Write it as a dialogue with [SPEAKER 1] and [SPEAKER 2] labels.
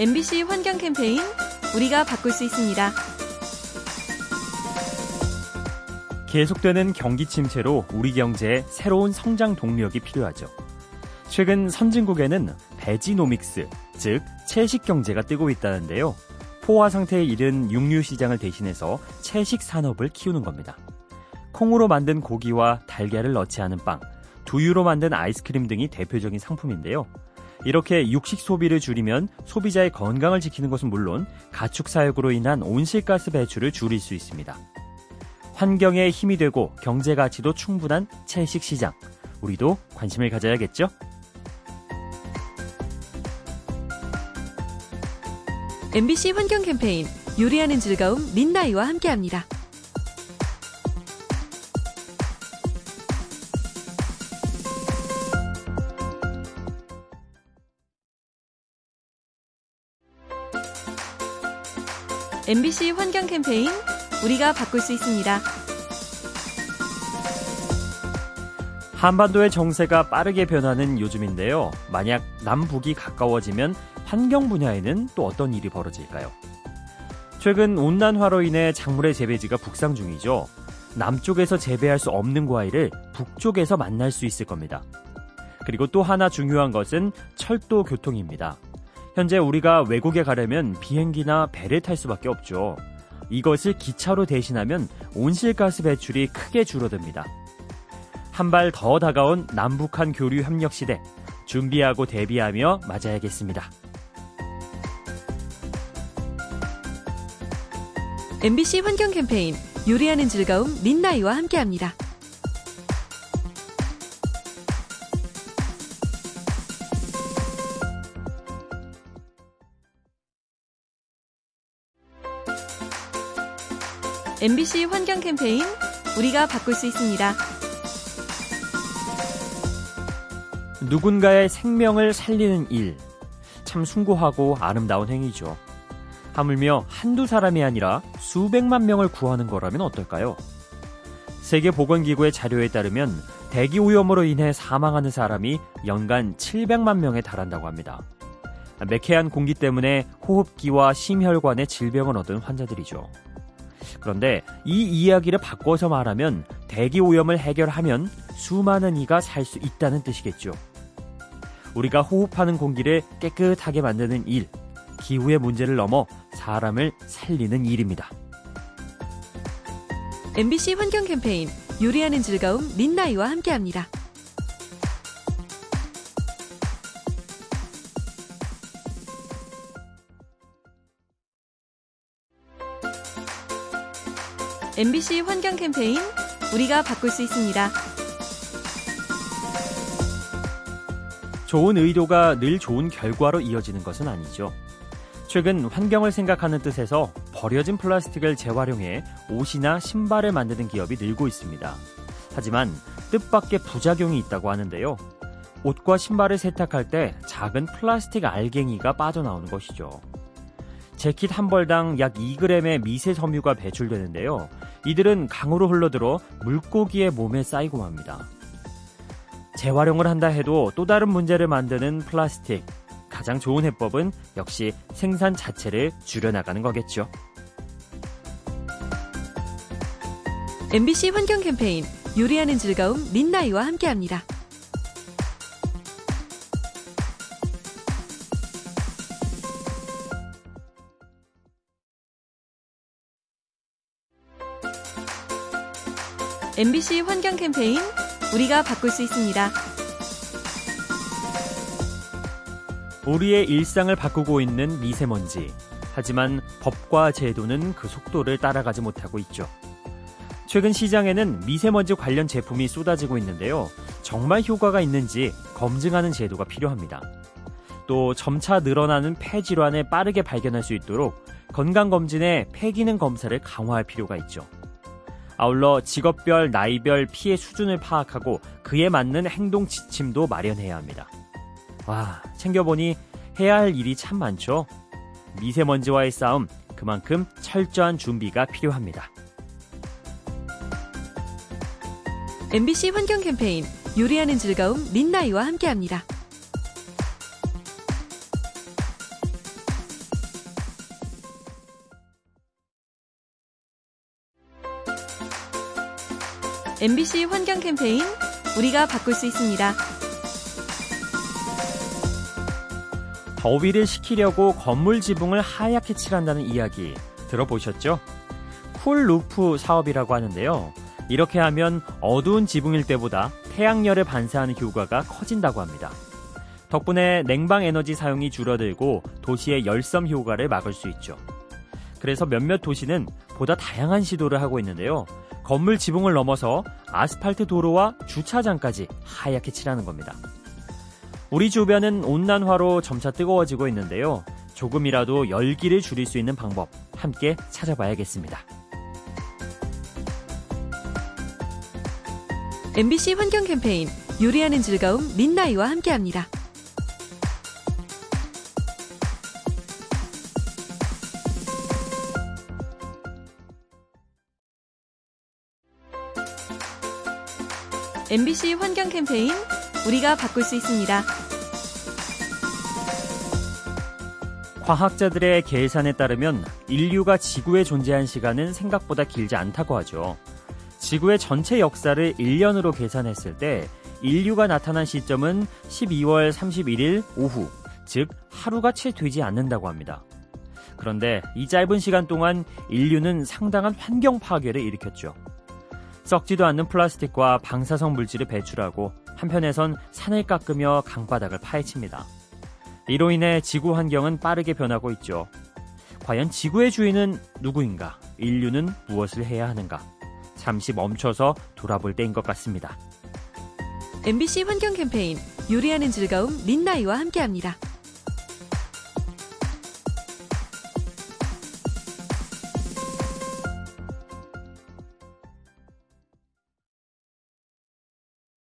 [SPEAKER 1] MBC 환경 캠페인 우리가 바꿀 수 있습니다.
[SPEAKER 2] 계속되는 경기 침체로 우리 경제에 새로운 성장 동력이 필요하죠. 최근 선진국에는 베지노믹스, 즉 채식 경제가 뜨고 있다는데요. 포화 상태에 이른 육류 시장을 대신해서 채식 산업을 키우는 겁니다. 콩으로 만든 고기와 달걀을 넣지 않은 빵, 두유로 만든 아이스크림 등이 대표적인 상품인데요. 이렇게 육식 소비를 줄이면 소비자의 건강을 지키는 것은 물론 가축 사육으로 인한 온실가스 배출을 줄일 수 있습니다. 환경에 힘이 되고 경제 가치도 충분한 채식 시장. 우리도 관심을 가져야겠죠?
[SPEAKER 1] MBC 환경 캠페인 요리하는 즐거움 민나이와 함께합니다. MBC 환경 캠페인 우리가 바꿀 수 있습니다.
[SPEAKER 2] 한반도의 정세가 빠르게 변하는 요즘인데요. 만약 남북이 가까워지면 환경 분야에는 또 어떤 일이 벌어질까요? 최근 온난화로 인해 작물의 재배지가 북상 중이죠. 남쪽에서 재배할 수 없는 과일을 북쪽에서 만날 수 있을 겁니다. 그리고 또 하나 중요한 것은 철도 교통입니다. 현재 우리가 외국에 가려면 비행기나 배를 탈 수밖에 없죠. 이것을 기차로 대신하면 온실가스 배출이 크게 줄어듭니다. 한 발 더 다가온 남북한 교류 협력 시대 준비하고 대비하며 맞아야겠습니다.
[SPEAKER 1] MBC 환경 캠페인 요리하는 즐거움 민나이와 함께합니다. MBC 환경 캠페인 우리가 바꿀 수 있습니다.
[SPEAKER 2] 누군가의 생명을 살리는 일. 참 숭고하고 아름다운 행위죠. 하물며 한두 사람이 아니라 수백만 명을 구하는 거라면 어떨까요? 세계보건기구의 자료에 따르면 대기 오염으로 인해 사망하는 사람이 연간 700만 명에 달한다고 합니다. 매캐한 공기 때문에 호흡기와 심혈관의 질병을 얻은 환자들이죠. 그런데 이 이야기를 바꿔서 말하면 대기 오염을 해결하면 수많은 이가 살 수 있다는 뜻이겠죠. 우리가 호흡하는 공기를 깨끗하게 만드는 일, 기후의 문제를 넘어 사람을 살리는 일입니다.
[SPEAKER 1] MBC 환경 캠페인 요리하는 즐거움 민나이와 함께합니다. MBC 환경 캠페인 우리가 바꿀 수 있습니다.
[SPEAKER 2] 좋은 의도가 늘 좋은 결과로 이어지는 것은 아니죠. 최근 환경을 생각하는 뜻에서 버려진 플라스틱을 재활용해 옷이나 신발을 만드는 기업이 늘고 있습니다. 하지만 뜻밖의 부작용이 있다고 하는데요. 옷과 신발을 세탁할 때 작은 플라스틱 알갱이가 빠져나오는 것이죠. 재킷 한 벌당 약 2g의 미세 섬유가 배출되는데요. 이들은 강으로 흘러들어 물고기의 몸에 쌓이고 맙니다. 재활용을 한다 해도 또 다른 문제를 만드는 플라스틱. 가장 좋은 해법은 역시 생산 자체를 줄여나가는 거겠죠.
[SPEAKER 1] MBC 환경 캠페인 요리하는 즐거움 민나이와 함께합니다. MBC 환경 캠페인 우리가 바꿀 수 있습니다.
[SPEAKER 2] 우리의 일상을 바꾸고 있는 미세먼지. 하지만 법과 제도는 그 속도를 따라가지 못하고 있죠. 최근 시장에는 미세먼지 관련 제품이 쏟아지고 있는데요. 정말 효과가 있는지 검증하는 제도가 필요합니다. 또 점차 늘어나는 폐 질환을 빠르게 발견할 수 있도록 건강검진에 폐기능 검사를 강화할 필요가 있죠. 아울러 직업별, 나이별 피해 수준을 파악하고 그에 맞는 행동 지침도 마련해야 합니다. 와, 챙겨보니 해야 할 일이 참 많죠. 미세먼지와의 싸움, 그만큼 철저한 준비가 필요합니다.
[SPEAKER 1] MBC 환경 캠페인 요리하는 즐거움 민나이와 함께합니다. MBC 환경 캠페인 우리가 바꿀 수 있습니다.
[SPEAKER 2] 더위를 식히려고 건물 지붕을 하얗게 칠한다는 이야기 들어보셨죠? cool roof 사업이라고 하는데요. 이렇게 하면 어두운 지붕일 때보다 태양열을 반사하는 효과가 커진다고 합니다. 덕분에 냉방 에너지 사용이 줄어들고 도시의 열섬 효과를 막을 수 있죠. 그래서 몇몇 도시는 보다 다양한 시도를 하고 있는데요. 건물 지붕을 넘어서 아스팔트 도로와 주차장까지 하얗게 칠하는 겁니다. 우리 주변은 온난화로 점차 뜨거워지고 있는데요. 조금이라도 열기를 줄일 수 있는 방법 함께 찾아봐야겠습니다.
[SPEAKER 1] MBC 환경 캠페인 요리하는 즐거움 민나이와 함께합니다. MBC 환경 캠페인 우리가 바꿀 수 있습니다.
[SPEAKER 2] 과학자들의 계산에 따르면 인류가 지구에 존재한 시간은 생각보다 길지 않다고 하죠. 지구의 전체 역사를 1년으로 계산했을 때 인류가 나타난 시점은 12월 31일 오후, 즉 하루가 채 되지 않는다고 합니다. 그런데 이 짧은 시간 동안 인류는 상당한 환경 파괴를 일으켰죠. 썩지도 않는 플라스틱과 방사성 물질을 배출하고 한편에선 산을 깎으며 강바닥을 파헤칩니다. 이로 인해 지구 환경은 빠르게 변하고 있죠. 과연 지구의 주인은 누구인가? 인류는 무엇을 해야 하는가? 잠시 멈춰서 돌아볼 때인 것 같습니다.
[SPEAKER 1] MBC 환경 캠페인 요리하는 즐거움 민나이와 함께합니다.